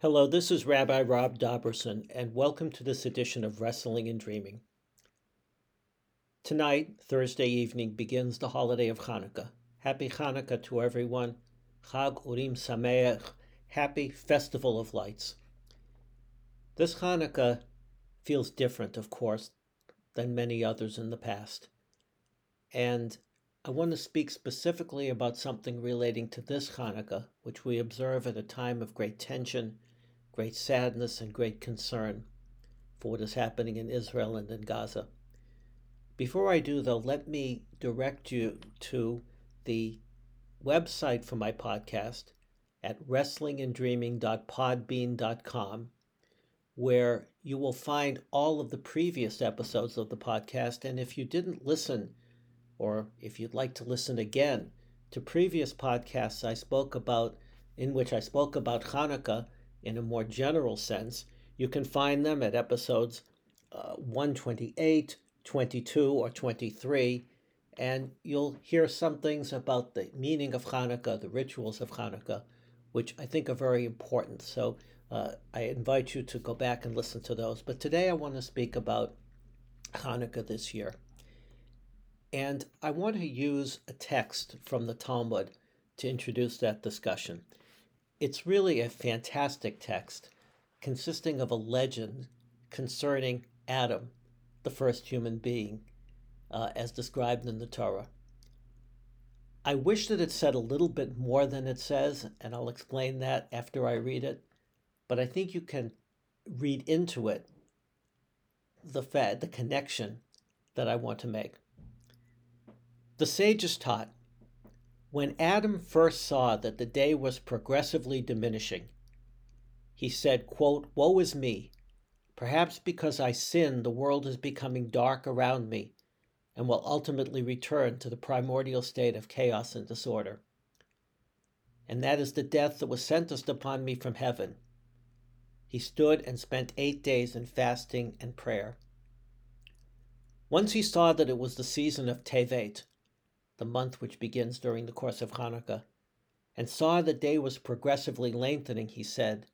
Hello, this is Rabbi Rob Dobrusin, and welcome to this edition of Wrestling and Dreaming. Tonight, Thursday evening, begins the holiday of Hanukkah. Happy Hanukkah to everyone. Chag Urim Sameach. Happy Festival of Lights. This Hanukkah feels different, of course, than many others in the past. And I want to speak specifically about something relating to this Hanukkah, which we observe at a time of great tension, great sadness, and great concern for what is happening in Israel and in Gaza. Before I do, though, let me direct you to the website for my podcast at wrestlinganddreaming.podbean.com, where you will find all of the previous episodes of the podcast. And if you didn't listen, or if you'd like to listen again to previous podcasts I spoke about, in which I spoke about Hanukkah in a more general sense, you can find them at episodes uh, 128, 22 or 23, and you'll hear some things about the meaning of Hanukkah, the rituals of Hanukkah, which I think are very important. So uh, I invite you to go back and listen to those. But today I want to speak about Hanukkah this year. And I want to use a text from the Talmud to introduce that discussion. It's really a fantastic text consisting of a legend concerning Adam the first human being, uh, as described in the Torah. I wish that it said a little bit more than it says, and I'll explain that after I read it. But I think you can read into it the fed, the connection that I want to make. The sages taught when Adam first saw that the day was progressively diminishing, he said, quote, Woe is me! Perhaps because I sin, the world is becoming dark around me and will ultimately return to the primordial state of chaos and disorder. And that is the death that was sentenced upon me from heaven. He stood and spent eight days in fasting and prayer. Once he saw that it was the season of Tevet, the month which begins during the course of Hanukkah, and saw the day was progressively lengthening, he said,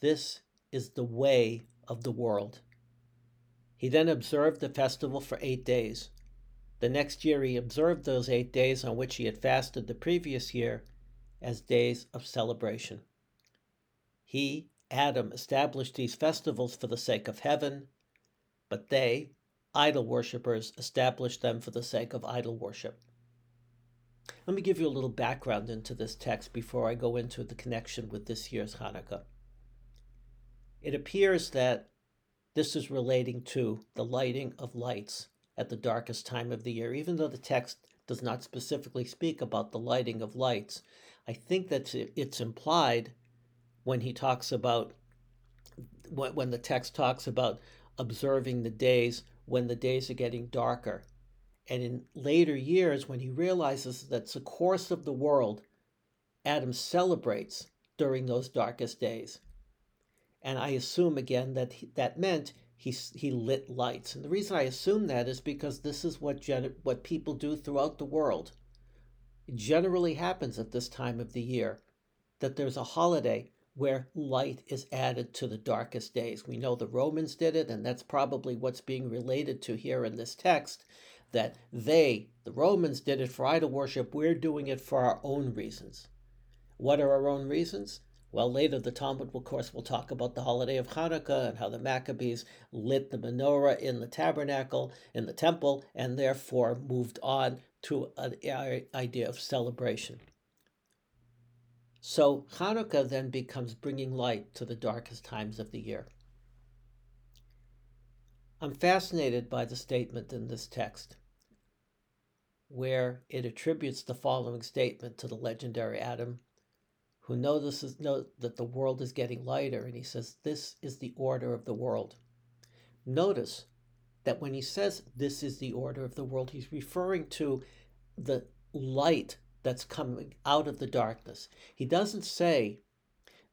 This is the way of the world. He then observed the festival for eight days. The next year, he observed those eight days on which he had fasted the previous year as days of celebration. He, Adam, established these festivals for the sake of heaven, but they, idol worshippers, established them for the sake of idol worship. Let me give you a little background into this text before I go into the connection with this year's Hanukkah. It appears that this is relating to the lighting of lights at the darkest time of the year, even though the text does not specifically speak about the lighting of lights. I think that it's implied when he talks about when the text talks about observing the days when the days are getting darker. And in later years, when he realizes that's the course of the world, Adam celebrates during those darkest days. And I assume again that he, that meant he, he lit lights. And the reason I assume that is because this is what, gen, what people do throughout the world. It generally happens at this time of the year that there's a holiday where light is added to the darkest days. We know the Romans did it, and that's probably what's being related to here in this text that they, the Romans, did it for idol worship. We're doing it for our own reasons. What are our own reasons? Well, later the Talmud, of course, will talk about the holiday of Hanukkah and how the Maccabees lit the menorah in the tabernacle, in the temple, and therefore moved on to an idea of celebration. So Hanukkah then becomes bringing light to the darkest times of the year. I'm fascinated by the statement in this text where it attributes the following statement to the legendary Adam who notices know that the world is getting lighter, and he says, This is the order of the world. Notice that when he says this is the order of the world, he's referring to the light that's coming out of the darkness. He doesn't say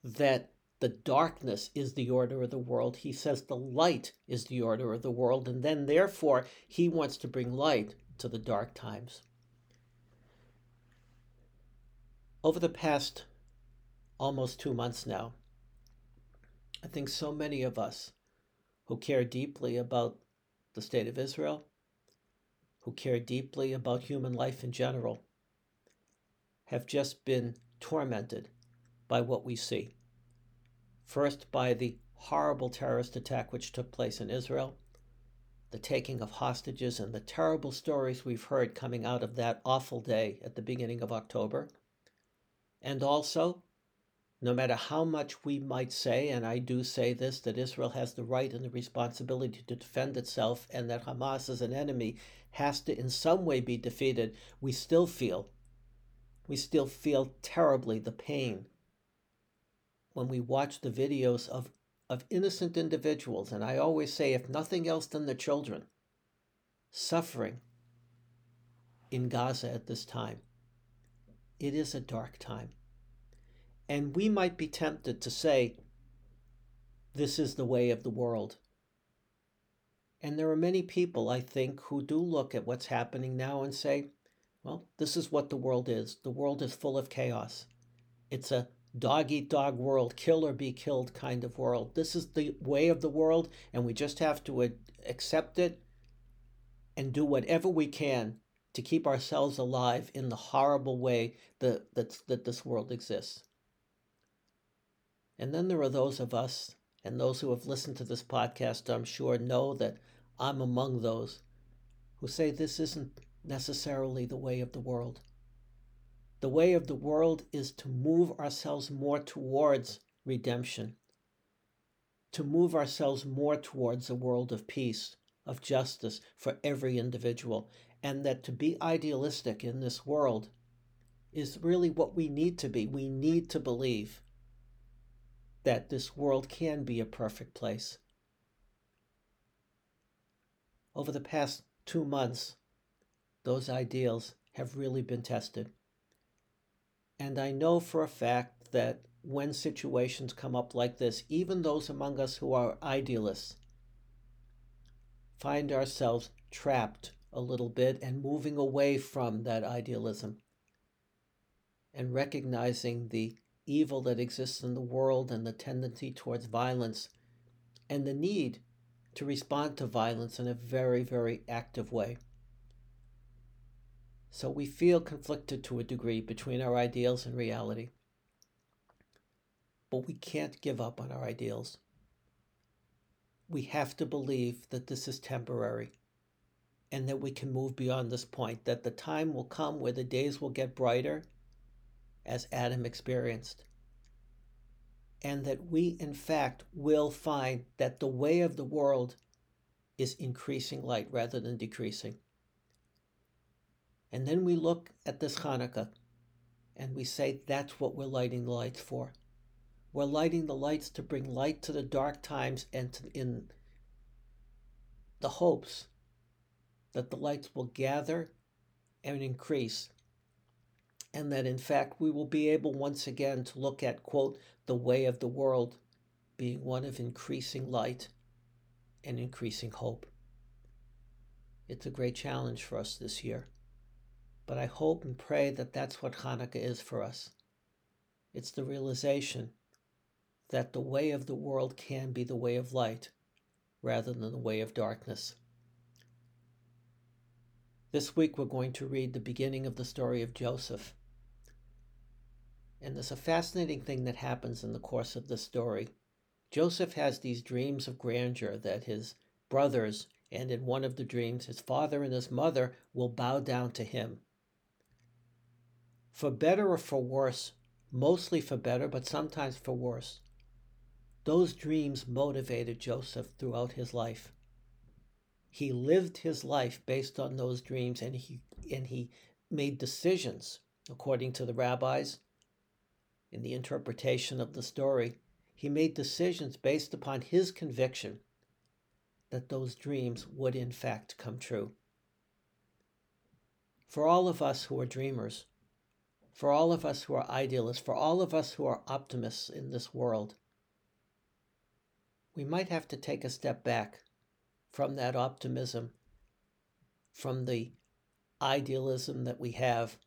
that the darkness is the order of the world. He says the light is the order of the world, and then therefore he wants to bring light to the dark times. Over the past almost two months now, I think so many of us who care deeply about the state of Israel, who care deeply about human life in general, have just been tormented by what we see. First, by the horrible terrorist attack which took place in Israel, the taking of hostages, and the terrible stories we've heard coming out of that awful day at the beginning of October. And also, no matter how much we might say, and I do say this, that Israel has the right and the responsibility to defend itself and that Hamas as an enemy has to in some way be defeated, we still feel, we still feel terribly the pain when we watch the videos of, of innocent individuals, and I always say, if nothing else than the children, suffering in Gaza at this time. It is a dark time. And we might be tempted to say, this is the way of the world. And there are many people, I think, who do look at what's happening now and say, well, this is what the world is. The world is full of chaos. It's a dog eat dog world, kill or be killed kind of world. This is the way of the world, and we just have to accept it and do whatever we can to keep ourselves alive in the horrible way that, that, that this world exists. And then there are those of us, and those who have listened to this podcast, I'm sure, know that I'm among those who say this isn't necessarily the way of the world. The way of the world is to move ourselves more towards redemption, to move ourselves more towards a world of peace, of justice for every individual, and that to be idealistic in this world is really what we need to be. We need to believe that this world can be a perfect place. Over the past two months, those ideals have really been tested. And I know for a fact that when situations come up like this, even those among us who are idealists find ourselves trapped a little bit and moving away from that idealism and recognizing the evil that exists in the world and the tendency towards violence and the need to respond to violence in a very, very active way. So we feel conflicted to a degree between our ideals and reality. But we can't give up on our ideals. We have to believe that this is temporary and that we can move beyond this point, that the time will come where the days will get brighter as Adam experienced. And that we, in fact, will find that the way of the world is increasing light rather than decreasing. And then we look at this Hanukkah and we say that's what we're lighting the lights for. We're lighting the lights to bring light to the dark times and to, in the hopes that the lights will gather and increase and that in fact we will be able once again to look at, quote, the way of the world being one of increasing light and increasing hope. It's a great challenge for us this year, but I hope and pray that that's what Hanukkah is for us. It's the realization that the way of the world can be the way of light rather than the way of darkness. This week we're going to read the beginning of the story of Joseph. And there's a fascinating thing that happens in the course of the story. Joseph has these dreams of grandeur that his brothers, and in one of the dreams, his father and his mother will bow down to him. For better or for worse, mostly for better, but sometimes for worse, those dreams motivated Joseph throughout his life. He lived his life based on those dreams and he and he made decisions according to the rabbis in the interpretation of the story, he made decisions based upon his conviction that those dreams would in fact come true. For all of us who are dreamers, for all of us who are idealists, for all of us who are optimists in this world, we might have to take a step back from that optimism, from the idealism that we have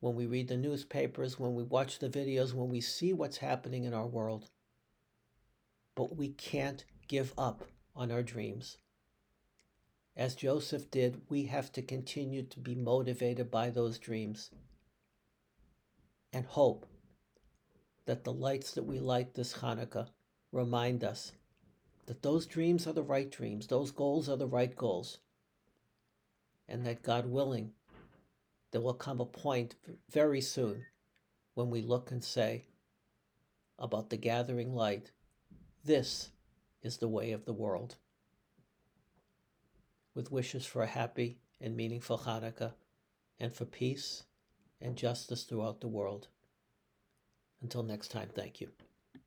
when we read the newspapers, when we watch the videos, when we see what's happening in our world. but we can't give up on our dreams. As Joseph did, we have to continue to be motivated by those dreams and hope that the lights that we light this Hanukkah remind us that those dreams are the right dreams, those goals are the right goals, and that God willing, there will come a point very soon when we look and say about the gathering light, this is the way of the world. With wishes for a happy and meaningful Hanukkah and for peace and justice throughout the world. Until next time, thank you.